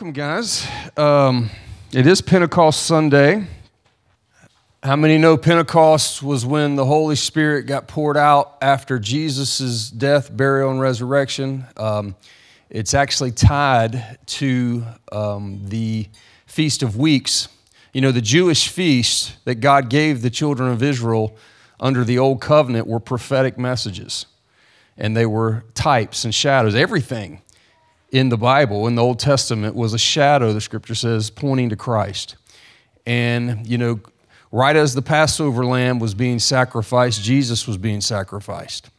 Welcome, guys. Um, it is Pentecost Sunday. How many know Pentecost was when the Holy Spirit got poured out after Jesus' death, burial, and resurrection? Um, it's actually tied to um, the Feast of Weeks. You know, the Jewish feast that God gave the children of Israel under the Old Covenant were prophetic messages, and they were types and shadows, everything in the Bible, in the Old Testament, was a shadow, the scripture says, pointing to Christ. And, you know, right as the Passover lamb was being sacrificed, Jesus was being sacrificed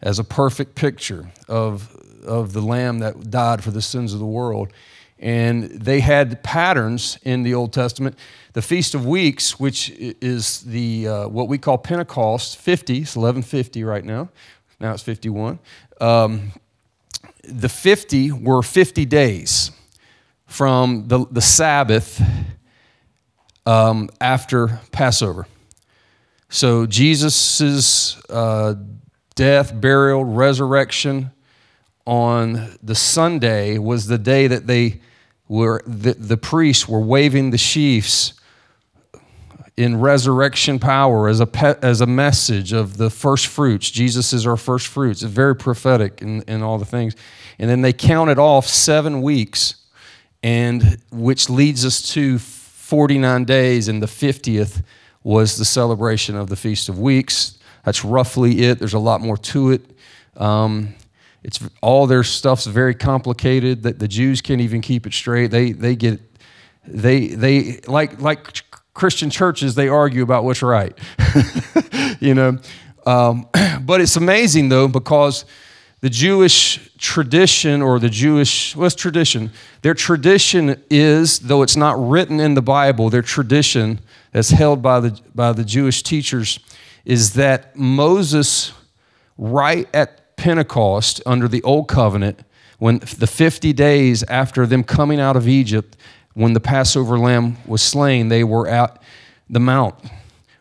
as a perfect picture of, of the lamb that died for the sins of the world. And they had patterns in the Old Testament. The Feast of Weeks, which is the uh, what we call Pentecost, 50, it's 1150 right now. Now it's 51. Um, the 50 were 50 days from the, the Sabbath um, after Passover. So Jesus' uh, death, burial, resurrection on the Sunday was the day that they were, the, the priests were waving the sheaves in resurrection power as a, pe- as a message of the first fruits. Jesus is our first fruits. It's very prophetic in, in all the things. And then they counted off seven weeks, and which leads us to 49 days, and the 50th was the celebration of the Feast of Weeks. That's roughly it. There's a lot more to it. Um, it's all their stuff's very complicated that the Jews can't even keep it straight. They they get they they like like Christian churches, they argue about what's right. you know, um, but it's amazing though because the Jewish tradition or the Jewish what's tradition? Their tradition is, though it's not written in the Bible, their tradition that's held by the by the Jewish teachers is that Moses, right at Pentecost under the old covenant, when the 50 days after them coming out of Egypt, when the Passover lamb was slain, they were at the mount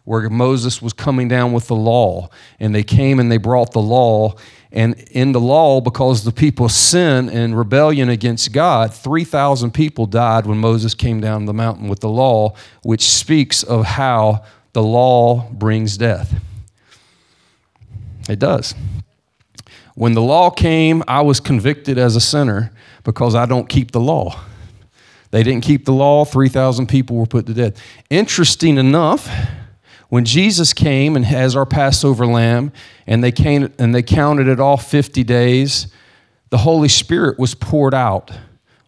where Moses was coming down with the law. And they came and they brought the law. And in the law, because the people sin and rebellion against God, 3,000 people died when Moses came down the mountain with the law, which speaks of how the law brings death. It does. When the law came, I was convicted as a sinner because I don't keep the law. They didn't keep the law, 3,000 people were put to death. Interesting enough, when Jesus came and as our Passover lamb, and they came and they counted it all 50 days, the Holy Spirit was poured out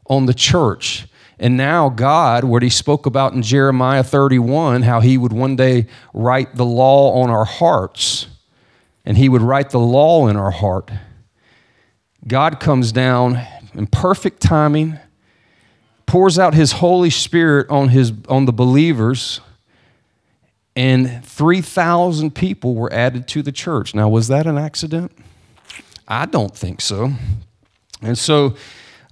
on the church. And now God, what he spoke about in Jeremiah 31, how he would one day write the law on our hearts, and he would write the law in our heart. God comes down in perfect timing pours out his Holy Spirit on, his, on the believers, and 3,000 people were added to the church. Now, was that an accident? I don't think so. And so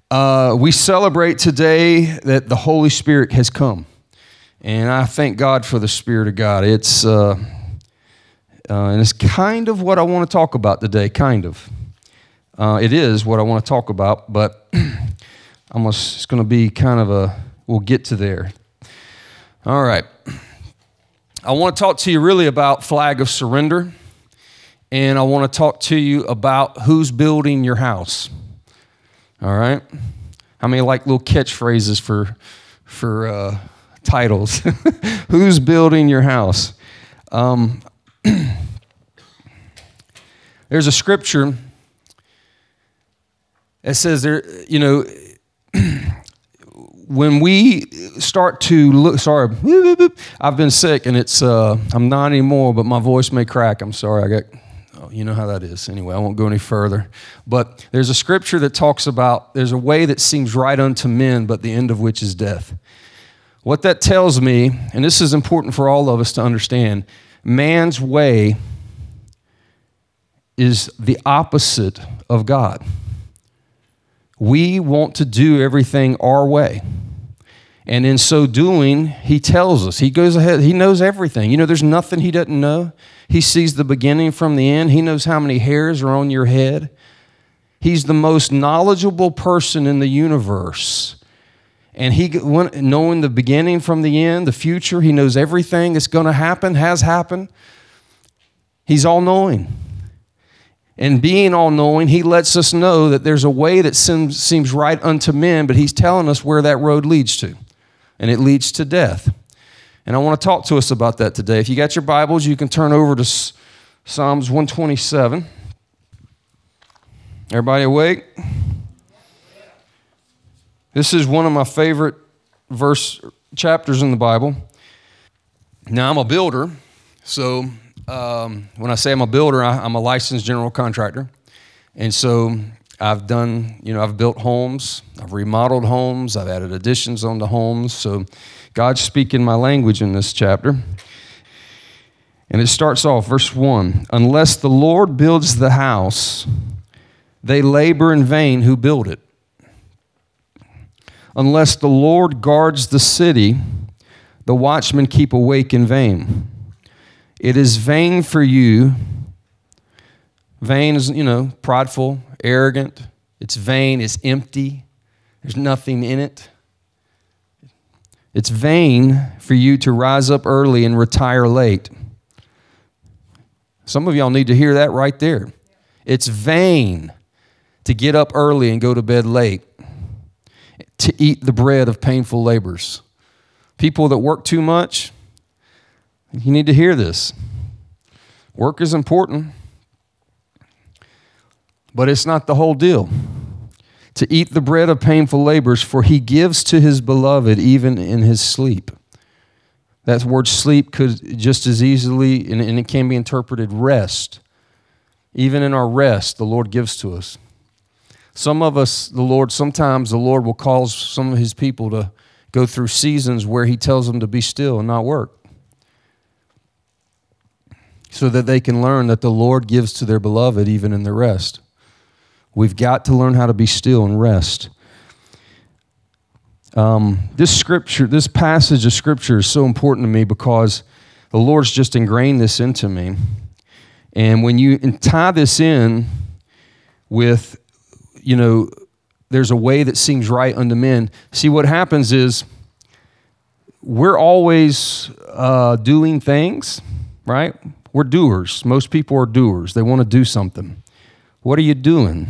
uh, we celebrate today that the Holy Spirit has come. And I thank God for the Spirit of God. It's, uh, uh, and it's kind of what I want to talk about today, kind of. Uh, it is what I want to talk about, but almost it's going to be kind of a we'll get to there. All right. I want to talk to you really about flag of surrender and i want to talk to you about who's building your house. All right? How many like little catchphrases for for uh, titles? Who's building your house? Um, there's a scripture that says there you know when we start to look, sorry, I've been sick and it's, uh, I'm not anymore, but my voice may crack. I'm sorry. I got, oh, you know how that is. Anyway, I won't go any further. But there's a scripture that talks about there's a way that seems right unto men, but the end of which is death. What that tells me, and this is important for all of us to understand, man's way is the opposite of God. We want to do everything our way. And in so doing, he tells us, he goes ahead, he knows everything. You know, there's nothing he doesn't know. He sees the beginning from the end, he knows how many hairs are on your head. He's the most knowledgeable person in the universe. And he, knowing the beginning from the end, the future, he knows everything that's going to happen, has happened. He's all knowing. And being all knowing, he lets us know that there's a way that seems, seems right unto men, but he's telling us where that road leads to. And it leads to death. And I want to talk to us about that today. If you got your Bibles, you can turn over to Psalms 127. Everybody awake? This is one of my favorite verse chapters in the Bible. Now, I'm a builder, so um, when I say I'm a builder, I, I'm a licensed general contractor. And so I've done, you know, I've built homes, I've remodeled homes, I've added additions onto homes. So God's speaking my language in this chapter. And it starts off, verse 1 Unless the Lord builds the house, they labor in vain who build it. Unless the Lord guards the city, the watchmen keep awake in vain. It is vain for you. Vain is, you know, prideful, arrogant. It's vain, it's empty. There's nothing in it. It's vain for you to rise up early and retire late. Some of y'all need to hear that right there. It's vain to get up early and go to bed late to eat the bread of painful labors. People that work too much, you need to hear this. Work is important, but it's not the whole deal. To eat the bread of painful labors, for he gives to his beloved even in his sleep. That word sleep could just as easily, and it can be interpreted rest. Even in our rest, the Lord gives to us. Some of us, the Lord, sometimes the Lord will cause some of his people to go through seasons where he tells them to be still and not work. So that they can learn that the Lord gives to their beloved even in the rest. We've got to learn how to be still and rest. Um, this scripture, this passage of scripture is so important to me because the Lord's just ingrained this into me. And when you tie this in with you know, there's a way that seems right unto men. See, what happens is we're always uh, doing things, right? We're doers. Most people are doers. They want to do something. What are you doing?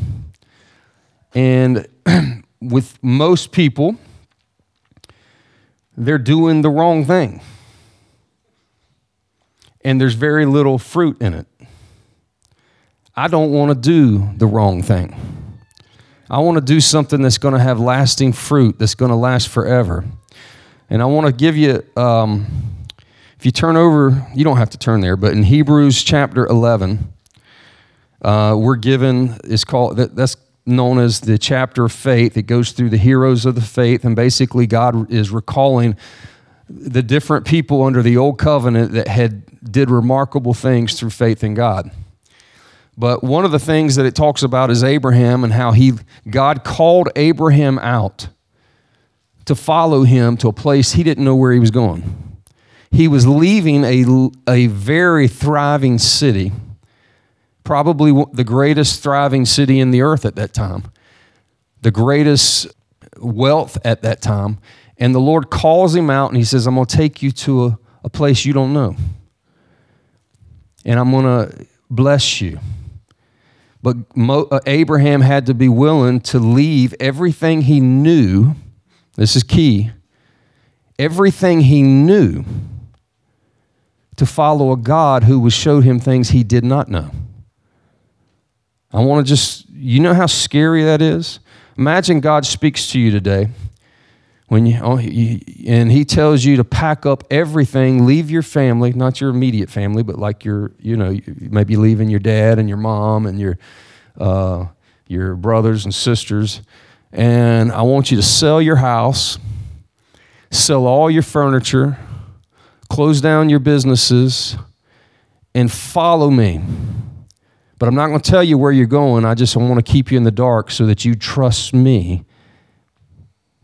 And with most people, they're doing the wrong thing. And there's very little fruit in it. I don't want to do the wrong thing. I want to do something that's going to have lasting fruit, that's going to last forever. And I want to give you, um, you turn over, you don't have to turn there, but in Hebrews chapter 11, uh, we're given, it's called, that's known as the chapter of faith. It goes through the heroes of the faith, and basically, God is recalling the different people under the old covenant that had did remarkable things through faith in God. But one of the things that it talks about is Abraham and how he God called Abraham out to follow him to a place he didn't know where he was going. He was leaving a, a very thriving city, probably the greatest thriving city in the earth at that time, the greatest wealth at that time. And the Lord calls him out and he says, I'm going to take you to a, a place you don't know. And I'm going to bless you. But Mo, uh, Abraham had to be willing to leave everything he knew. This is key. Everything he knew to follow a God who was showed him things he did not know. I want to just, you know how scary that is? Imagine God speaks to you today when you, oh, and he tells you to pack up everything leave your family not your immediate family but like your you know maybe leaving your dad and your mom and your uh, your brothers and sisters and i want you to sell your house sell all your furniture close down your businesses and follow me but i'm not going to tell you where you're going i just want to keep you in the dark so that you trust me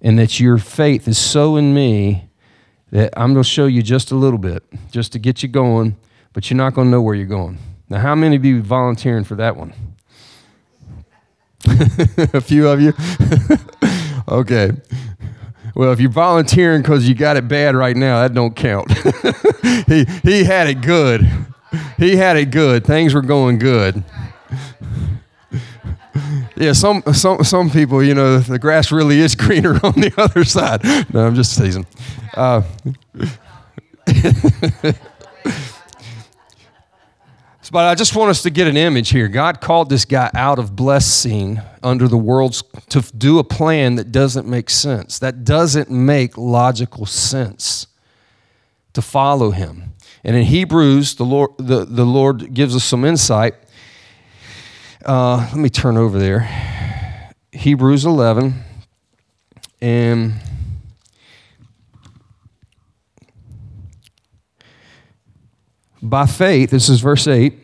and that your faith is so in me that I'm going to show you just a little bit, just to get you going, but you're not going to know where you're going. Now, how many of you volunteering for that one? a few of you? okay. Well, if you're volunteering because you got it bad right now, that don't count. he, he had it good. He had it good. Things were going good. Yeah, some, some, some people, you know, the grass really is greener on the other side. No, I'm just teasing. Uh, but I just want us to get an image here. God called this guy out of blessing under the world's to do a plan that doesn't make sense. That doesn't make logical sense to follow him. And in Hebrews, the Lord, the, the Lord gives us some insight. Uh, let me turn over there. Hebrews 11. And by faith, this is verse 8.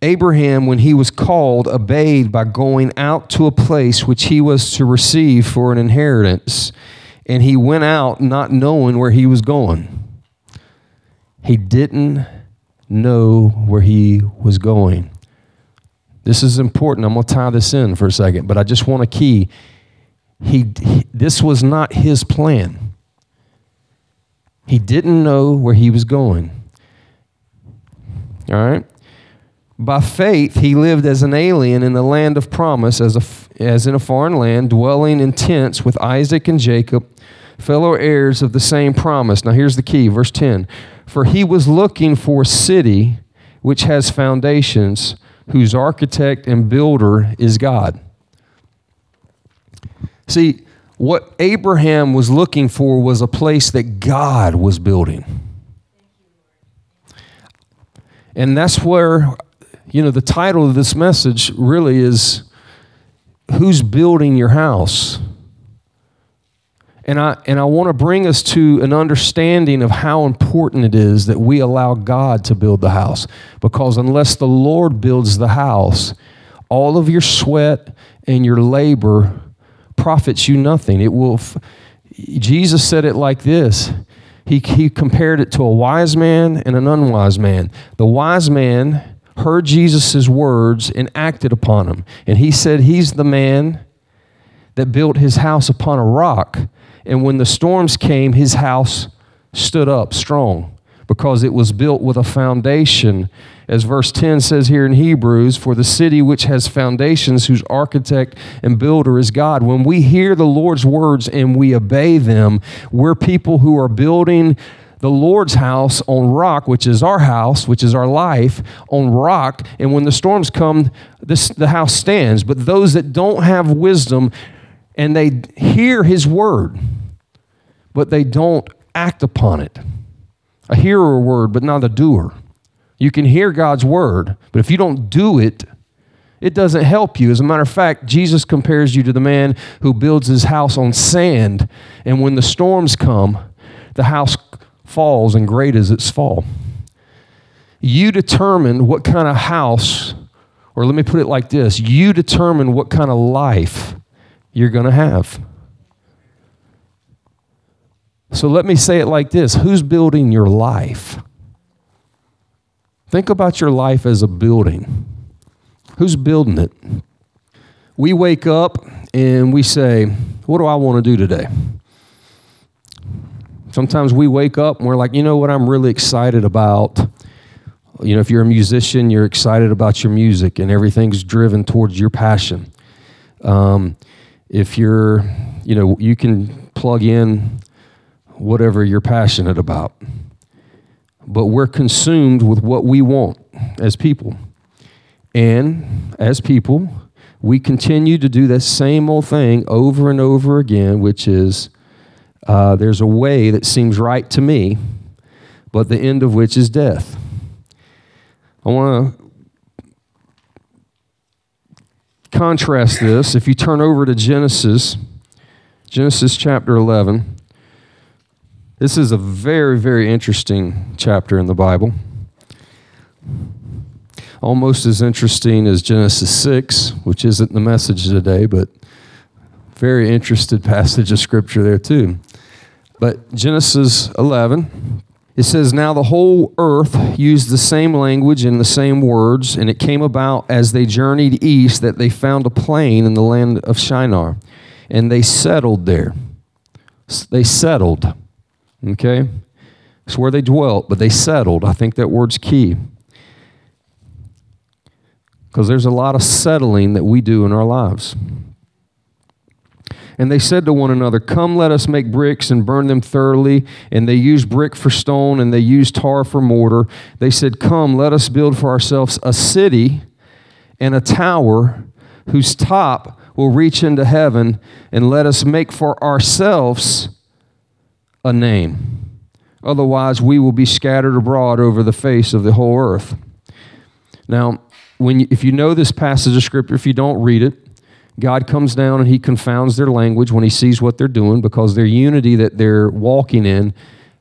Abraham, when he was called, obeyed by going out to a place which he was to receive for an inheritance. And he went out not knowing where he was going. He didn't know where he was going. This is important. I'm going to tie this in for a second, but I just want a key. He, he, this was not his plan. He didn't know where he was going. All right? By faith, he lived as an alien in the land of promise, as, a, as in a foreign land, dwelling in tents with Isaac and Jacob, fellow heirs of the same promise. Now, here's the key, verse 10. For he was looking for a city which has foundations, whose architect and builder is God. See, what Abraham was looking for was a place that God was building. And that's where you know, the title of this message really is Who's Building Your House? And I, and I want to bring us to an understanding of how important it is that we allow God to build the house. Because unless the Lord builds the house, all of your sweat and your labor profits you nothing. It will. F- Jesus said it like this. He, he compared it to a wise man and an unwise man. The wise man heard Jesus' words and acted upon them. And he said he's the man that built his house upon a rock. And when the storms came, his house stood up strong because it was built with a foundation. As verse 10 says here in Hebrews, for the city which has foundations, whose architect and builder is God. When we hear the Lord's words and we obey them, we're people who are building the Lord's house on rock, which is our house, which is our life, on rock. And when the storms come, this, the house stands. But those that don't have wisdom and they hear his word, but they don't act upon it, a hearer word, but not a doer. You can hear God's word, but if you don't do it, it doesn't help you. As a matter of fact, Jesus compares you to the man who builds his house on sand, and when the storms come, the house falls, and great is its fall. You determine what kind of house, or let me put it like this you determine what kind of life you're going to have. So let me say it like this Who's building your life? Think about your life as a building. Who's building it? We wake up and we say, What do I want to do today? Sometimes we wake up and we're like, you know what, I'm really excited about. You know, if you're a musician, you're excited about your music and everything's driven towards your passion. Um, if you're, you know, you can plug in whatever you're passionate about. But we're consumed with what we want as people. And as people, we continue to do that same old thing over and over again, which is uh, there's a way that seems right to me, but the end of which is death. I want to contrast this. If you turn over to Genesis, Genesis chapter 11, this is a very, very interesting chapter in the Bible. Almost as interesting as Genesis 6, which isn't the message today, but very interested passage of scripture there too. But Genesis 11, it says, Now the whole earth used the same language and the same words, and it came about as they journeyed east that they found a plain in the land of Shinar, and they settled there. They settled. Okay? It's where they dwelt, but they settled. I think that word's key. Because there's a lot of settling that we do in our lives. And they said to one another, Come, let us make bricks and burn them thoroughly. And they used brick for stone and they used tar for mortar. They said, Come, let us build for ourselves a city and a tower whose top will reach into heaven, and let us make for ourselves a name. Otherwise, we will be scattered abroad over the face of the whole earth. Now, when you, if you know this passage of scripture, if you don't read it, God comes down and he confounds their language when he sees what they're doing because their unity that they're walking in,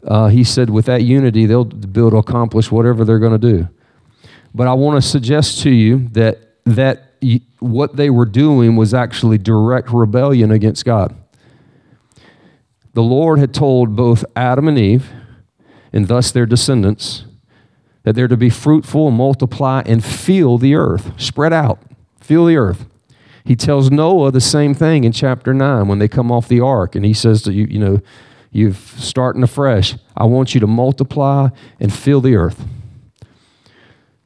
uh, he said, with that unity, they'll be able to accomplish whatever they're going to do. But I want to suggest to you that that what they were doing was actually direct rebellion against God. The Lord had told both Adam and Eve, and thus their descendants, that they're to be fruitful and multiply and fill the earth, spread out, fill the earth. He tells Noah the same thing in chapter 9 when they come off the ark, and he says to you, you know, you're starting afresh. I want you to multiply and fill the earth.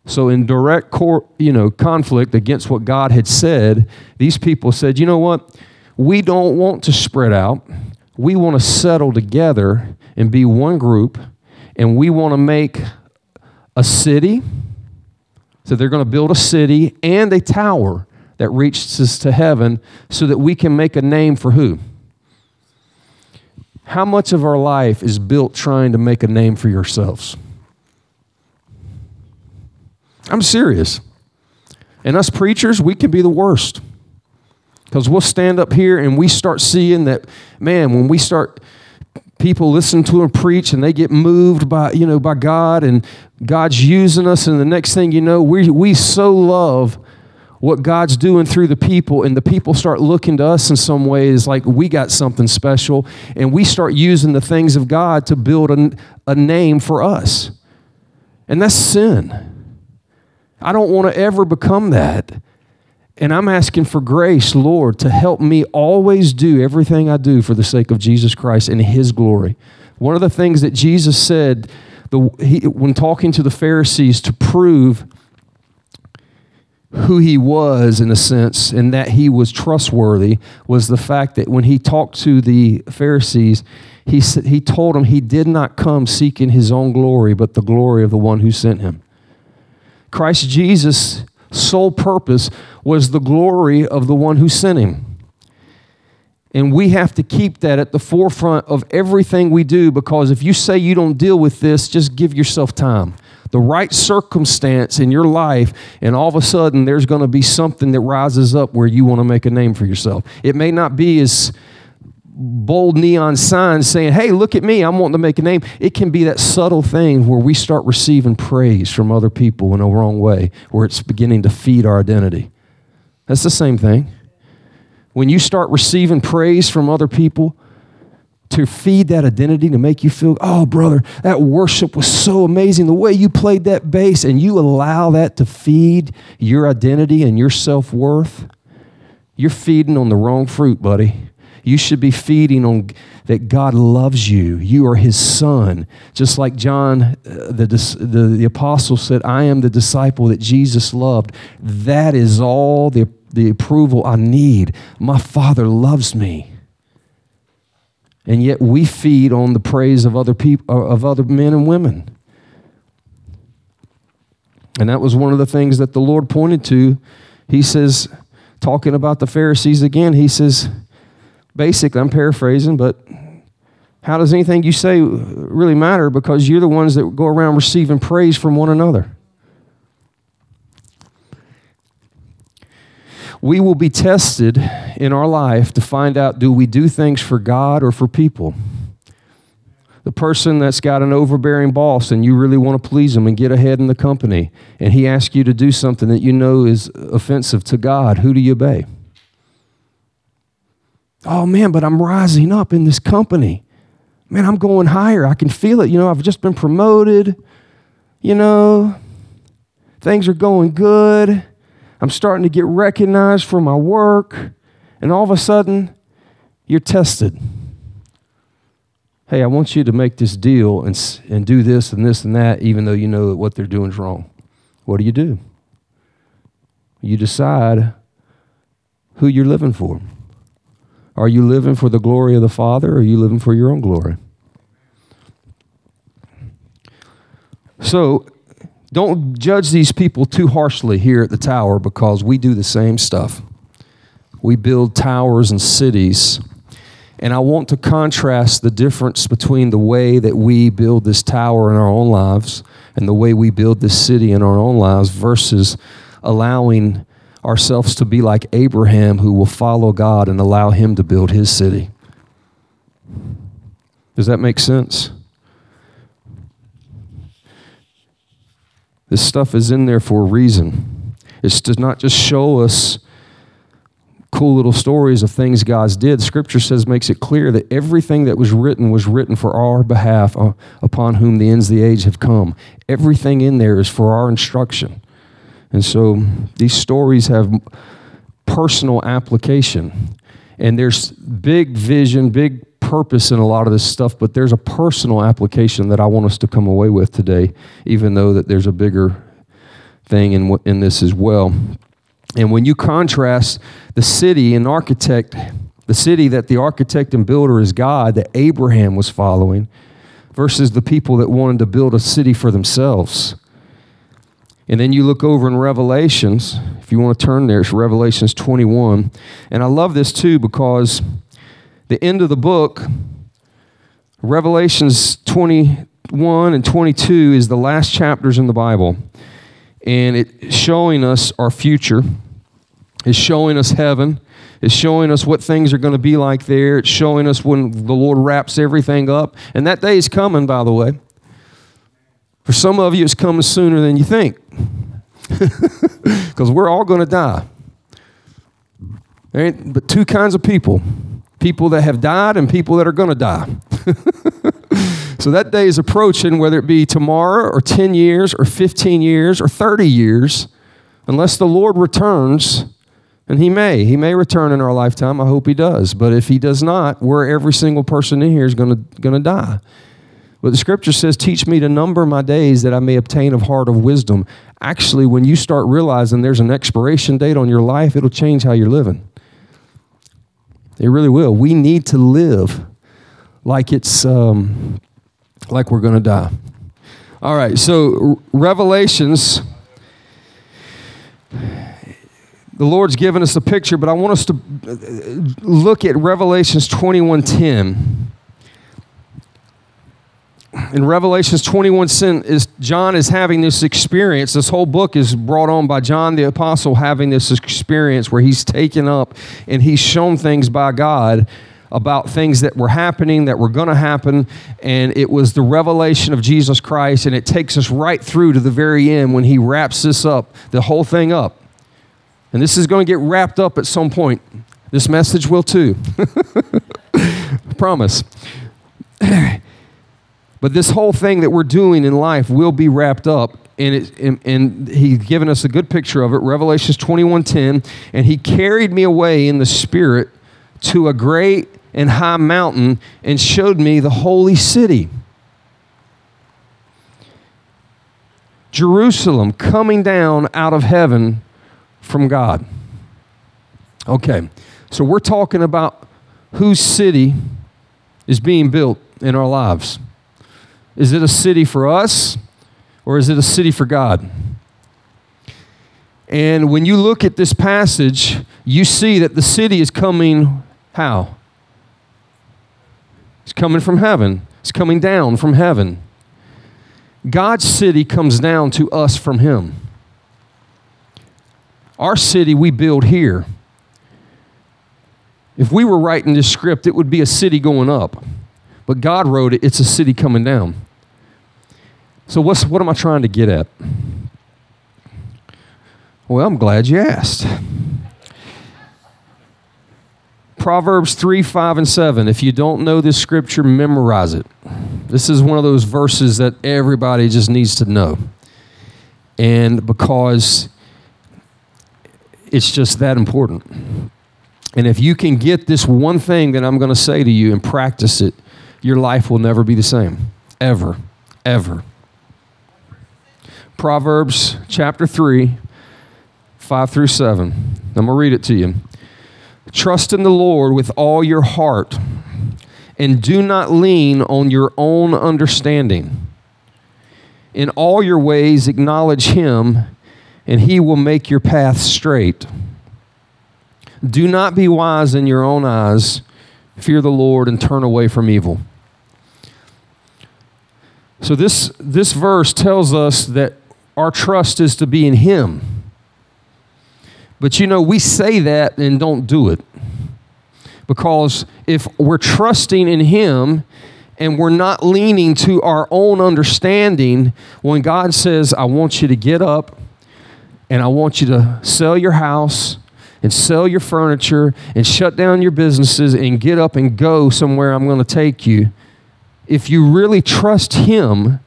So, in direct cor- you know, conflict against what God had said, these people said, you know what? We don't want to spread out. We want to settle together and be one group, and we want to make a city. So, they're going to build a city and a tower that reaches us to heaven so that we can make a name for who? How much of our life is built trying to make a name for yourselves? I'm serious. And us preachers, we can be the worst. Because we'll stand up here and we start seeing that, man, when we start people listen to him preach and they get moved by you know by god and god's using us and the next thing you know we, we so love what God's doing through the people, and the people start looking to us in some ways like we got something special, and we start using the things of God to build a, a name for us. And that's sin. I don't want to ever become that. And I'm asking for grace, Lord, to help me always do everything I do for the sake of Jesus Christ and His glory. One of the things that Jesus said the, he, when talking to the Pharisees to prove who he was in a sense and that he was trustworthy was the fact that when he talked to the Pharisees, he, he told them he did not come seeking his own glory, but the glory of the one who sent him. Christ Jesus' sole purpose was the glory of the one who sent him. And we have to keep that at the forefront of everything we do because if you say you don't deal with this, just give yourself time the right circumstance in your life, and all of a sudden there's going to be something that rises up where you want to make a name for yourself. It may not be as bold neon signs saying, Hey, look at me, I'm wanting to make a name. It can be that subtle thing where we start receiving praise from other people in a wrong way, where it's beginning to feed our identity. That's the same thing. When you start receiving praise from other people, to feed that identity, to make you feel, oh, brother, that worship was so amazing. The way you played that bass, and you allow that to feed your identity and your self worth, you're feeding on the wrong fruit, buddy. You should be feeding on that God loves you. You are his son. Just like John, uh, the, the, the apostle said, I am the disciple that Jesus loved. That is all the, the approval I need. My father loves me and yet we feed on the praise of other people uh, of other men and women. And that was one of the things that the lord pointed to. He says talking about the pharisees again he says basically i'm paraphrasing but how does anything you say really matter? Because you're the ones that go around receiving praise from one another we will be tested in our life to find out do we do things for God or for people? The person that's got an overbearing boss and you really want to please him and get ahead in the company, and he asks you to do something that you know is offensive to God, who do you obey? Oh man, but I'm rising up in this company. Man, I'm going higher. I can feel it. You know, I've just been promoted. You know, things are going good. I'm starting to get recognized for my work, and all of a sudden, you're tested. hey, I want you to make this deal and, and do this and this and that, even though you know that what they're doing is wrong. What do you do? You decide who you're living for. Are you living for the glory of the Father or are you living for your own glory? So don't judge these people too harshly here at the tower because we do the same stuff. We build towers and cities and I want to contrast the difference between the way that we build this tower in our own lives and the way we build this city in our own lives versus allowing ourselves to be like Abraham, who will follow God and allow him to build his city. Does that make sense? This stuff is in there for a reason. It's to not just show us cool little stories of things God's did, Scripture says makes it clear that everything that was written was written for our behalf, uh, upon whom the ends of the age have come. Everything in there is for our instruction, and so these stories have personal application, and there's big vision, big purpose in a lot of this stuff, but there's a personal application that I want us to come away with today, even though that there's a bigger thing in in this as well. And when you contrast the city and architect, the city that the architect and builder is God, that Abraham was following, versus the people that wanted to build a city for themselves. And then you look over in Revelations, if you want to turn there, it's Revelations 21. And I love this too because the end of the book, Revelations 21 and 22, is the last chapters in the Bible and it's showing us our future. It's showing us heaven. It's showing us what things are going to be like there. It's showing us when the Lord wraps everything up. And that day is coming, by the way. For some of you, it's coming sooner than you think. Because we're all going to die. There ain't but two kinds of people people that have died and people that are going to die. So that day is approaching, whether it be tomorrow or 10 years or 15 years or 30 years, unless the Lord returns, and He may. He may return in our lifetime. I hope He does. But if He does not, we're every single person in here is going to die. But the scripture says, Teach me to number my days that I may obtain a heart of wisdom. Actually, when you start realizing there's an expiration date on your life, it'll change how you're living. It really will. We need to live like it's um, like we're going to die. All right, so Revelations, the Lord's given us a picture, but I want us to look at Revelations 21:10. In Revelations 21, is John is having this experience. This whole book is brought on by John the Apostle having this experience where he's taken up and he's shown things by God about things that were happening, that were going to happen, and it was the revelation of Jesus Christ, and it takes us right through to the very end when he wraps this up, the whole thing up. And this is going to get wrapped up at some point. This message will too. Promise. but this whole thing that we're doing in life will be wrapped up and, it, and, and, he's given us a good picture of it revelations 21.10 and he carried me away in the spirit to a great and high mountain and showed me the holy city. Jerusalem coming down out of heaven from God. Okay, so we're talking about whose city is being built in our lives. Is it a city for us or is it a city for God? And when you look at this passage, you see that the city is coming how? It's coming from heaven, it's coming down from heaven. God's city comes down to us from Him. Our city we build here. If we were writing this script, it would be a city going up. But God wrote it, it's a city coming down. So, what's, what am I trying to get at? Well, I'm glad you asked. Proverbs 3, 5, and 7. If you don't know this scripture, memorize it. This is one of those verses that everybody just needs to know. And because it's just that important. And if you can get this one thing that I'm going to say to you and practice it, your life will never be the same. Ever. Ever. Proverbs chapter 3, 5 through 7. I'm going to read it to you. Trust in the Lord with all your heart and do not lean on your own understanding. In all your ways, acknowledge him, and he will make your path straight. Do not be wise in your own eyes. Fear the Lord and turn away from evil. So, this, this verse tells us that our trust is to be in Him. But you know, we say that and don't do it. Because if we're trusting in Him and we're not leaning to our own understanding, when God says, I want you to get up and I want you to sell your house and sell your furniture and shut down your businesses and get up and go somewhere I'm going to take you, if you really trust Him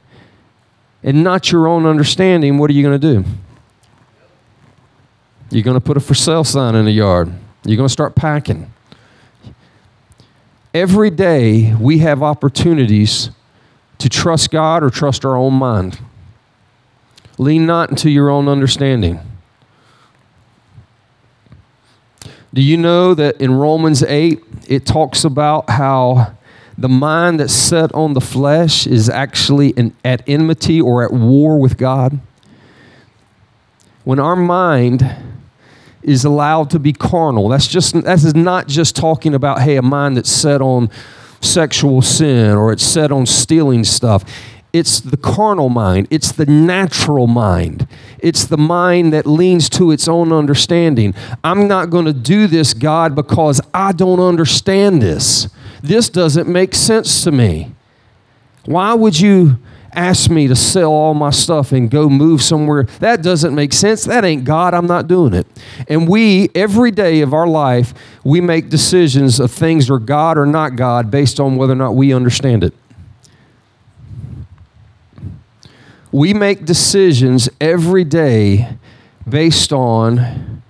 and not your own understanding, what are you going to do? You're going to put a for sale sign in the yard. You're going to start packing. Every day we have opportunities to trust God or trust our own mind. Lean not into your own understanding. Do you know that in Romans 8, it talks about how the mind that's set on the flesh is actually in, at enmity or at war with God? When our mind is allowed to be carnal, that's just that is not just talking about hey a mind that's set on sexual sin or it's set on stealing stuff. It's the carnal mind. It's the natural mind. It's the mind that leans to its own understanding. I'm not going to do this, God, because I don't understand this. This doesn't make sense to me. Why would you ask me to sell all my stuff and go move somewhere? That doesn't make sense. That ain't God. I'm not doing it. And we, every day of our life, we make decisions of things are God or not God based on whether or not we understand it. we make decisions every day based on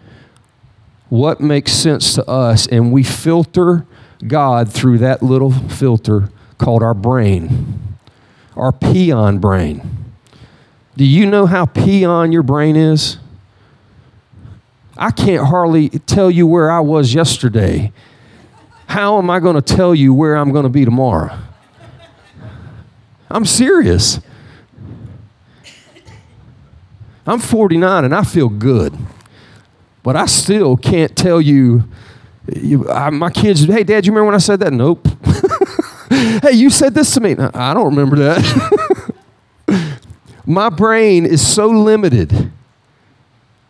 what makes sense to us, and we filter God through that little filter called our brain, our peon brain. Do you know how peon your brain is? I can't hardly tell you where I was yesterday. How am I going to tell you where I'm going to be tomorrow? I'm serious. I'm 49 and I feel good, but I still can't tell you. You I, my kids, hey, Dad, you remember when I said that? Nope. hey, you said this to me. I don't remember that. my brain is so limited.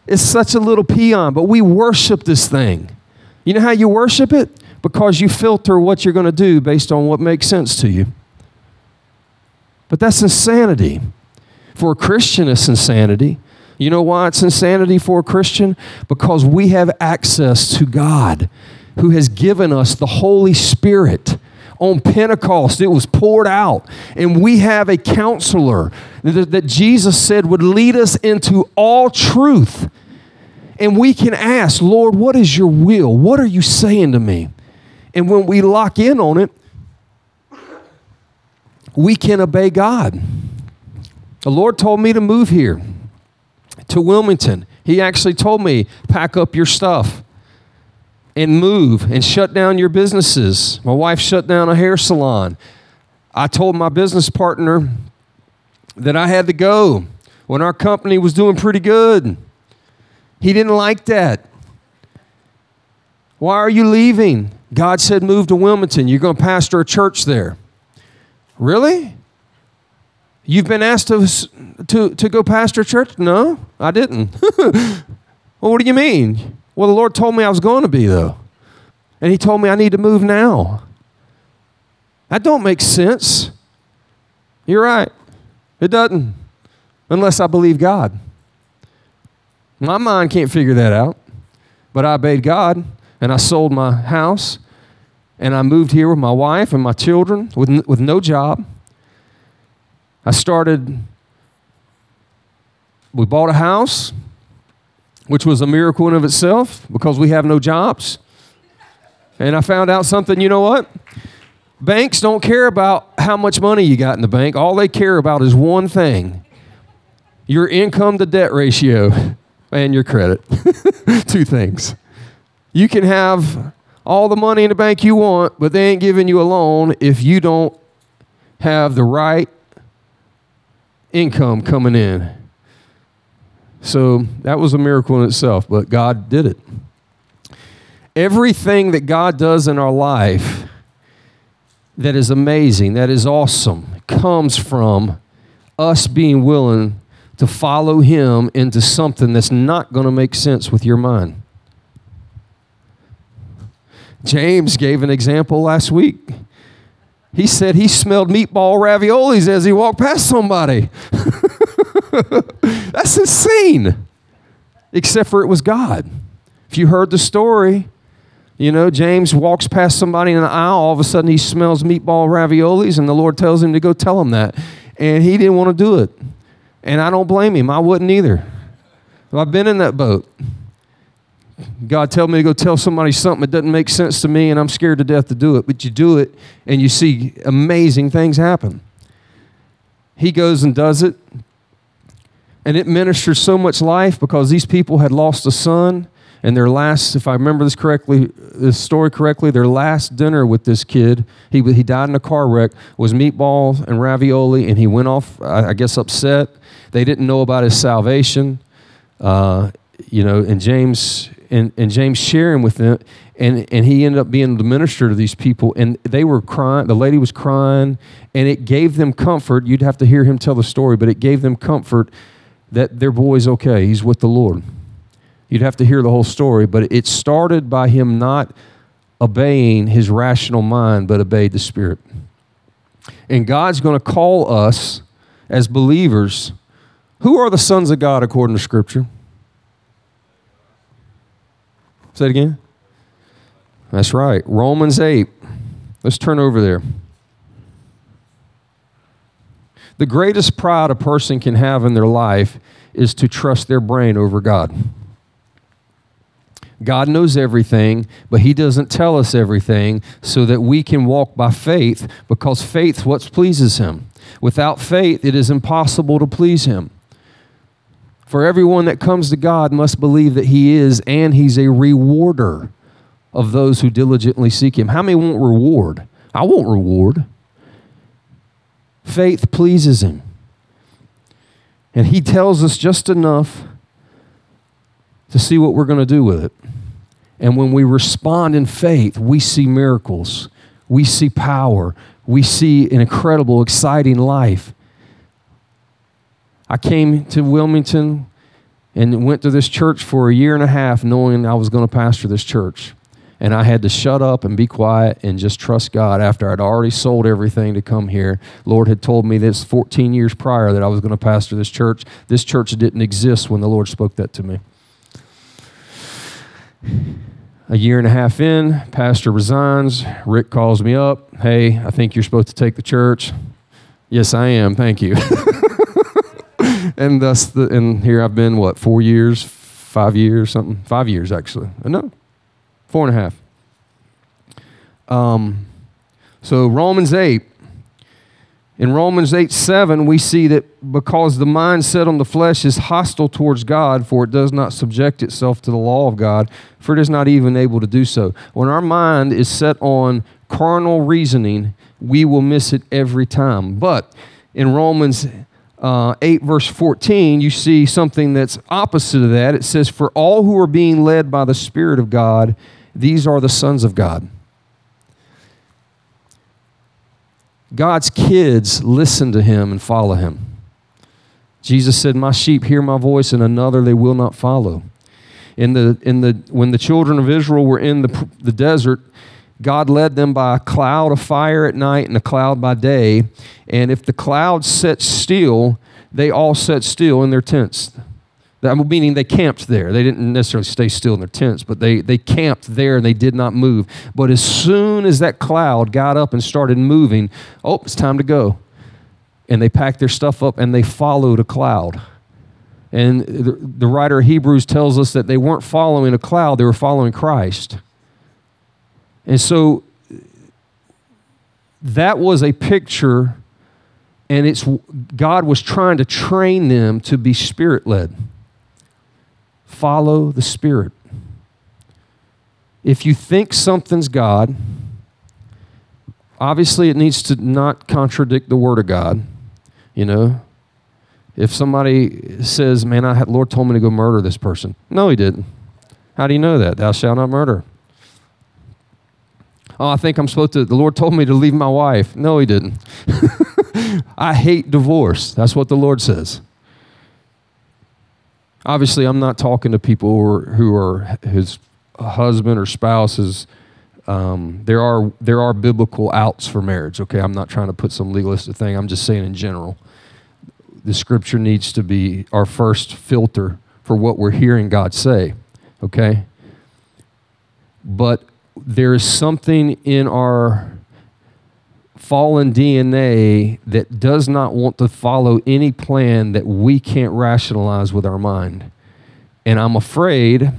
It's such a little peon, but we worship this thing. You know how you worship it? Because you filter what you're going to do based on what makes sense to you. But that's insanity. For a Christian, it's insanity. You know why it's insanity for a Christian? Because we have access to God who has given us the Holy Spirit. On Pentecost, it was poured out, and we have a counselor that, that Jesus said would lead us into all truth. And we can ask, Lord, what is your will? What are you saying to me? And when we lock in on it, we can obey God. The Lord told me to move here to Wilmington. He actually told me, pack up your stuff and move and shut down your businesses. My wife shut down a hair salon. I told my business partner that I had to go when our company was doing pretty good. He didn't like that. Why are you leaving? God said, move to Wilmington. You're going to pastor a church there. Really? You've been asked to, to, to go pastor church? No, I didn't. well, what do you mean? Well, the Lord told me I was going to be, though. And He told me I need to move now. That don't make sense. You're right. It doesn't, unless I believe God. My mind can't figure that out. But I obeyed God, and I sold my house, and I moved here with my wife and my children with, with no job I started, we bought a house, which was a miracle in of itself because we have no jobs. And I found out something, you know what? Banks don't care about how much money you got in the bank. All they care about is one thing your income to debt ratio and your credit. Two things. You can have all the money in the bank you want, but they ain't giving you a loan if you don't have the right income coming in. So that was a miracle in itself, but God did it. Everything that God does in our life that is amazing, that is awesome, comes from us being willing to follow Him into something that's not going to make sense with your mind. James gave an example last week. He said he smelled meatball raviolis as he walked past somebody. That's insane. Except for it was God. If you heard the story, you know, James walks past somebody in the aisle, all of a sudden he smells meatball raviolis, and the Lord tells him to go tell him that. And he didn't want to do it. And I don't blame him. I wouldn't either. I've been in that boat. God tell me to go tell somebody something that doesn't make sense to me, and I'm scared to death to do it. But you do it, and you see amazing things happen. He goes and does it, and it ministers so much life because these people had lost a son and their last, if I remember this correctly, this story correctly, their last dinner with this kid, he, he died in a car wreck, was meatballs and ravioli, and he went off, I, guess, upset. They didn't know about his salvation. Uh, you know, and James and, and James sharing with them, and, and he ended up being the minister to these people, and they were crying. The lady was crying, and it gave them comfort. You'd have to hear him tell the story, but it gave them comfort that their boy's okay. He's with the Lord. You'd have to hear the whole story, but it started by him not obeying his rational mind, but obeyed the Spirit. And God's going to call us as believers. Who are the sons of God according to Scripture? Say it again. That's right. Romans 8. Let's turn over there. The greatest pride a person can have in their life is to trust their brain over God. God knows everything, but He doesn't tell us everything so that we can walk by faith because faith what pleases Him. Without faith, it is impossible to please Him. For everyone that comes to God must believe that He is, and He's a rewarder of those who diligently seek Him. How many won't reward? I won't reward. Faith pleases Him. And He tells us just enough to see what we're going to do with it. And when we respond in faith, we see miracles, we see power, we see an incredible, exciting life. I came to Wilmington and went to this church for a year and a half knowing I was going to pastor this church. And I had to shut up and be quiet and just trust God after I'd already sold everything to come here. Lord had told me this 14 years prior that I was going to pastor this church. This church didn't exist when the Lord spoke that to me. A year and a half in, pastor resigns. Rick calls me up. Hey, I think you're supposed to take the church. Yes, I am. Thank you. and thus, the, and here I've been. What four years, five years, something? Five years actually. Uh, no, four and a half. Um, so Romans eight. In Romans 8 7, we see that because the mind set on the flesh is hostile towards God, for it does not subject itself to the law of God, for it is not even able to do so. When our mind is set on carnal reasoning, we will miss it every time. But in Romans uh, 8, verse 14, you see something that's opposite of that. It says, For all who are being led by the Spirit of God, these are the sons of God. God's kids listen to him and follow him. Jesus said, My sheep hear my voice, and another they will not follow. In the, in the, when the children of Israel were in the, the desert, God led them by a cloud of fire at night and a cloud by day. And if the cloud set still, they all set still in their tents meaning they camped there. They didn't necessarily stay still in their tents, but they, they camped there and they did not move. But as soon as that cloud got up and started moving, oh, it's time to go. And they packed their stuff up and they followed a cloud. And the, the writer of Hebrews tells us that they weren't following a cloud, they were following Christ. And so that was a picture, and it's God was trying to train them to be spirit led. Follow the Spirit. If you think something's God, obviously it needs to not contradict the Word of God. You know, if somebody says, Man, I had, Lord told me to go murder this person. No, he didn't. How do you know that? Thou shalt not murder. Oh, I think I'm supposed to, the Lord told me to leave my wife. No, he didn't. I hate divorce. That's what the Lord says. Obviously, I'm not talking to people who are, who are his husband or spouses. Um, there are there are biblical outs for marriage. Okay, I'm not trying to put some legalistic thing. I'm just saying in general, the Scripture needs to be our first filter for what we're hearing God say. Okay, but there is something in our fallen DNA that does not want to follow any plan that we can't rationalize with our mind. And I'm afraid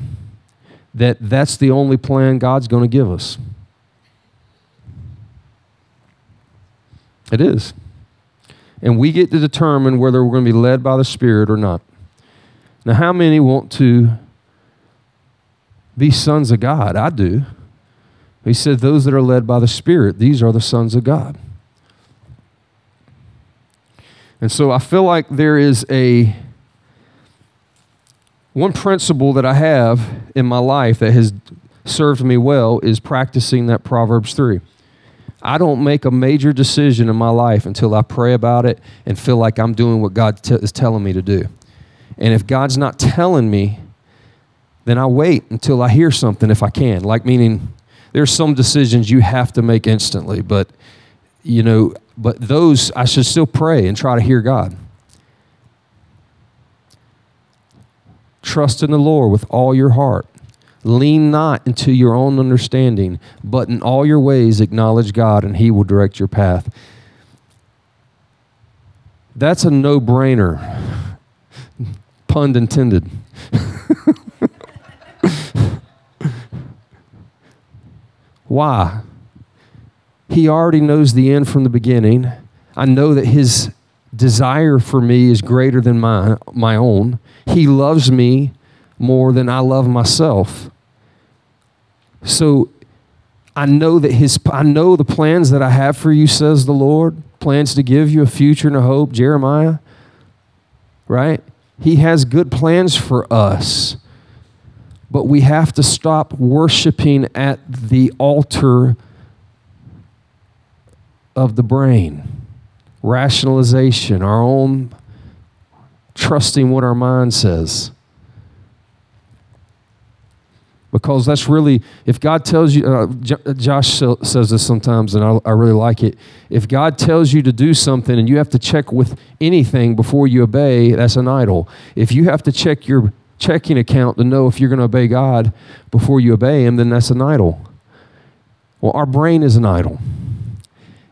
that that's the only plan God's going to give us. It is. And we get to determine whether we're going to be led by the Spirit or not. Now, how many want to be sons of God? I do. He said, Those that are led by the Spirit, these are the sons of God. And so I feel like there is a one principle that I have in my life that has served me well is practicing that Proverbs 3. I don't make a major decision in my life until I pray about it and feel like I'm doing what God t- is telling me to do. And if God's not telling me, then I wait until I hear something if I can. Like, meaning, there's some decisions you have to make instantly, but, you know, but those I should still pray and try to hear God. Trust in the Lord with all your heart. Lean not into your own understanding, but in all your ways acknowledge God, and He will direct your path. That's a no brainer. Pun intended. Why? He already knows the end from the beginning. I know that His desire for me is greater than my, my own. He loves me more than I love myself. So I know that his I know the plans that I have for you, says the Lord, plans to give you a future and a hope, Jeremiah. Right? He has good plans for us. But we have to stop worshiping at the altar of the brain, rationalization, our own trusting what our mind says. Because that's really, if God tells you, uh, J- Josh says this sometimes, and I, I really like it. If God tells you to do something and you have to check with anything before you obey, that's an idol. If you have to check your checking account to know if you're going to obey God before you obey Him, then that's an idol. Well, our brain is an idol.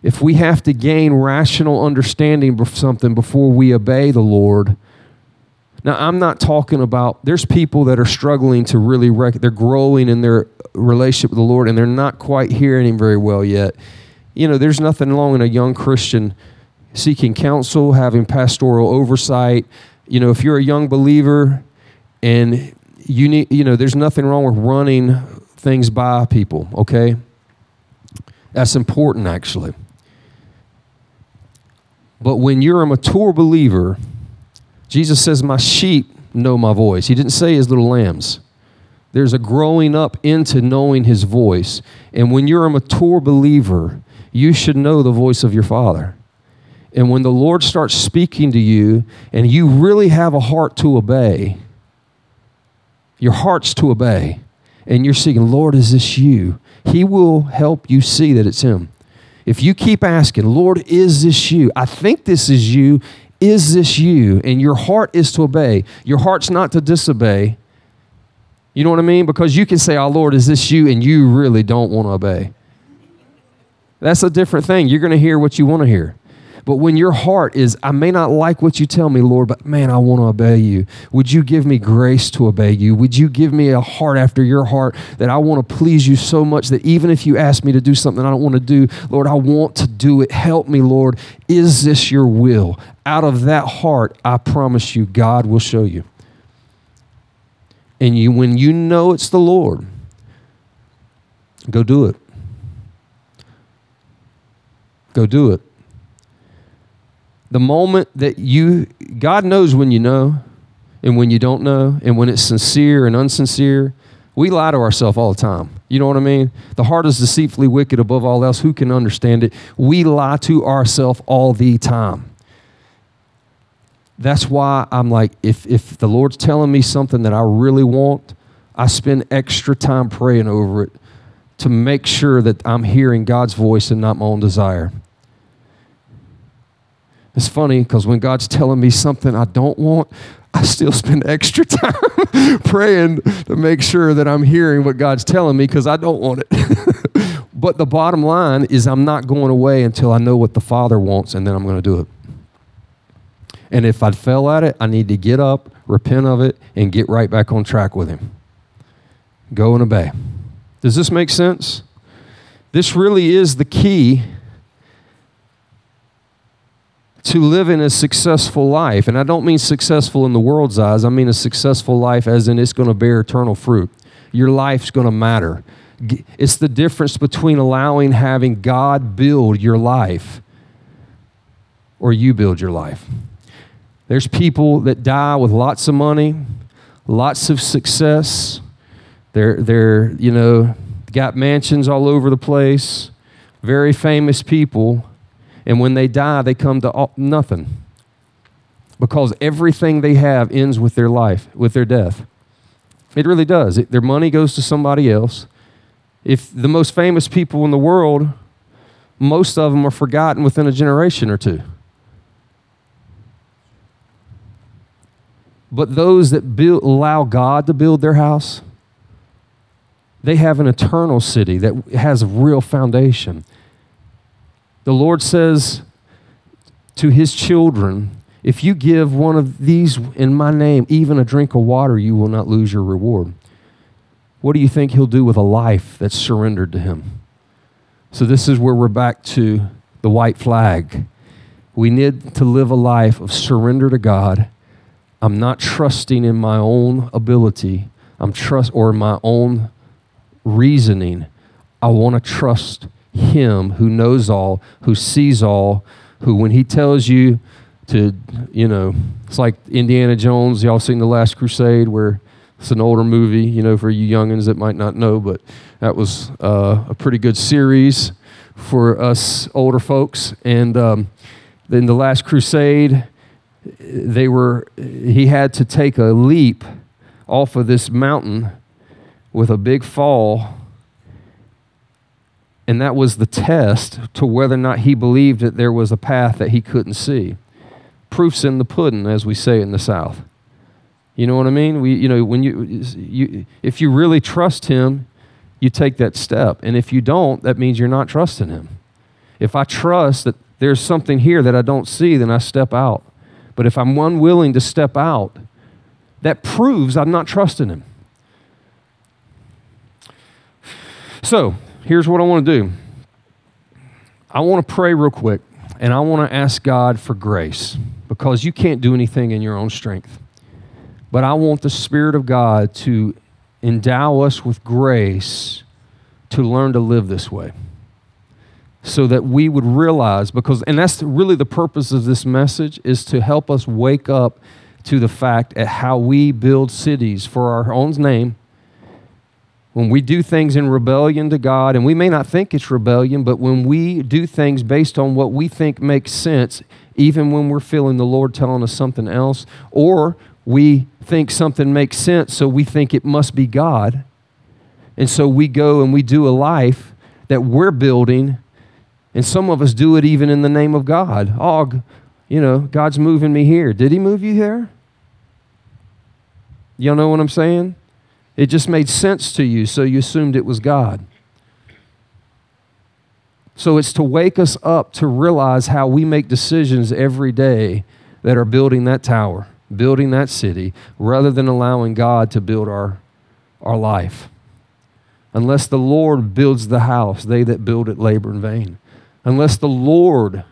If we have to gain rational understanding of something before we obey the Lord, now, I'm not talking about, there's people that are struggling to really, rec- they're growing in their relationship with the Lord and they're not quite hearing Him very well yet. You know, there's nothing wrong in a young Christian seeking counsel, having pastoral oversight. You know, if you're a young believer and you need, you know, there's nothing wrong with running things by people, okay? That's important, actually. But when you're a mature believer, Jesus says, My sheep know my voice. He didn't say his little lambs. There's a growing up into knowing his voice. And when you're a mature believer, you should know the voice of your Father. And when the Lord starts speaking to you and you really have a heart to obey, your heart's to obey, and you're seeking, Lord, is this you? He will help you see that it's Him. If you keep asking, Lord, is this you? I think this is you. Is this you? And your heart is to obey. Your heart's not to disobey. You know what I mean? Because you can say, Oh Lord, is this you? And you really don't want to obey. That's a different thing. You're going to hear what you want to hear. But when your heart is, I may not like what you tell me, Lord, but man, I want to obey you. Would you give me grace to obey you? Would you give me a heart after your heart that I want to please you so much that even if you ask me to do something I don't want to do, Lord, I want to do it. Help me, Lord. Is this your will? Out of that heart, I promise you, God will show you. And you, when you know it's the Lord, go do it. Go do it. The moment that you, God knows when you know and when you don't know, and when it's sincere and unsincere. We lie to ourselves all the time. You know what I mean? The heart is deceitfully wicked above all else. Who can understand it? We lie to ourselves all the time. That's why I'm like, if, if the Lord's telling me something that I really want, I spend extra time praying over it to make sure that I'm hearing God's voice and not my own desire. It's funny because when God's telling me something I don't want, I still spend extra time praying to make sure that I'm hearing what God's telling me because I don't want it. but the bottom line is, I'm not going away until I know what the Father wants, and then I'm going to do it. And if I fell at it, I need to get up, repent of it, and get right back on track with Him. Go and obey. Does this make sense? This really is the key to live in a successful life. And I don't mean successful in the world's eyes, I mean a successful life as in it's going to bear eternal fruit. Your life's going to matter. It's the difference between allowing having God build your life or you build your life. There's people that die with lots of money, lots of success. They're, they're you know, got mansions all over the place, very famous people and when they die, they come to all, nothing. Because everything they have ends with their life, with their death. It really does. It, their money goes to somebody else. If the most famous people in the world, most of them are forgotten within a generation or two. But those that build, allow God to build their house, they have an eternal city that has a real foundation. The Lord says to his children, If you give one of these in my name, even a drink of water, you will not lose your reward. What do you think he'll do with a life that's surrendered to him? So, this is where we're back to the white flag. We need to live a life of surrender to God. I'm not trusting in my own ability. I'm trust or my own reasoning. I want to trust him who knows all, who sees all, who, when He tells you to, you know, it's like Indiana Jones. Y'all seen The Last Crusade, where it's an older movie, you know, for you youngins that might not know, but that was uh, a pretty good series for us older folks. And um, The Last Crusade, they were, he had to take a leap off of this mountain with a big fall and that was the test to whether or not he believed that there was a path that he couldn't see. Proof's in the pudding, as we say in the South. You know what I mean? We, you know, when you, you, if you really trust him, you take that step. And if you don't, that means you're not trusting him. If I trust that there's something here that I don't see, then I step out. But if I'm unwilling to step out, that proves I'm not trusting him. So, here's what I want to do I want to pray real quick, and I want to ask God for grace because you can't do anything in your own strength. But I want the Spirit of God to endow us with grace to learn to live this way so that we would realize because and that's really the purpose of this message is to help us wake up to the fact at how we build cities for our own name when we do things in rebellion to God, and we may not think it's rebellion, but when we do things based on what we think makes sense, even when we're feeling the Lord telling us something else, or we think something makes sense, so we think it must be God. And so we go and we do a life that we're building, and some of us do it even in the name of God. Oh, you know, God's moving me here. Did He move you there? Y'all know what I'm saying? It just made sense to you, so you assumed it was God. So it's to wake us up to realize how we make decisions every day that are building that tower, building that city, rather than allowing God to build our, our life. Unless the Lord builds the house, they that build it labor in vain. Unless the Lord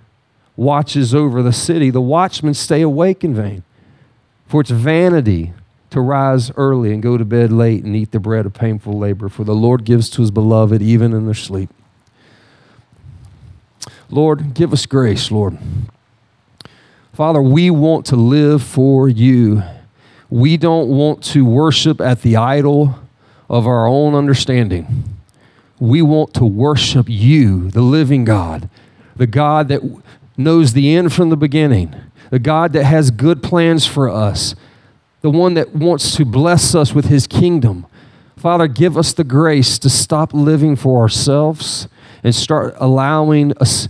watches over the city, the watchmen stay awake in vain. For it's vanity to rise early and go to bed late and eat the bread of painful labor, for the Lord gives to his beloved even in their sleep. Lord, give us grace, Lord. Father, we want to live for you. We don't want to worship at the idol of our own understanding. We want to worship you, the living God, the God that knows the end from the beginning, the God that has good plans for us, the one that wants to bless us with his kingdom. Father, give us the grace to stop living for ourselves and start allowing us,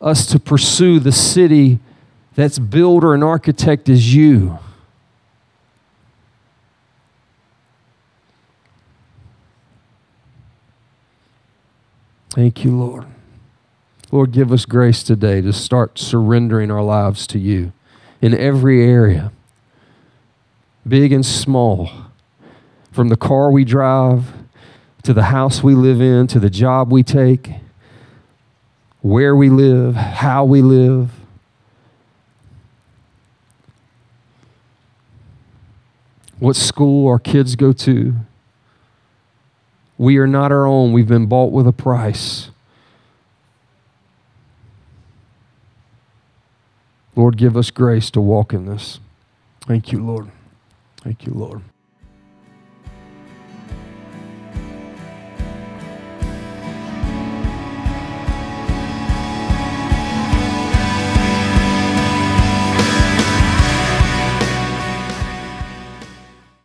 us to pursue the city that's builder and architect is you. Thank you, Lord. Lord, give us grace today to start surrendering our lives to you in every area, big and small, from the car we drive to the house we live in to the job we take, where we live, how we live. What school our kids go to. We are not our own. We've been bought with a price. Lord, give us grace to walk in this. Thank you, Lord. Thank you, Lord.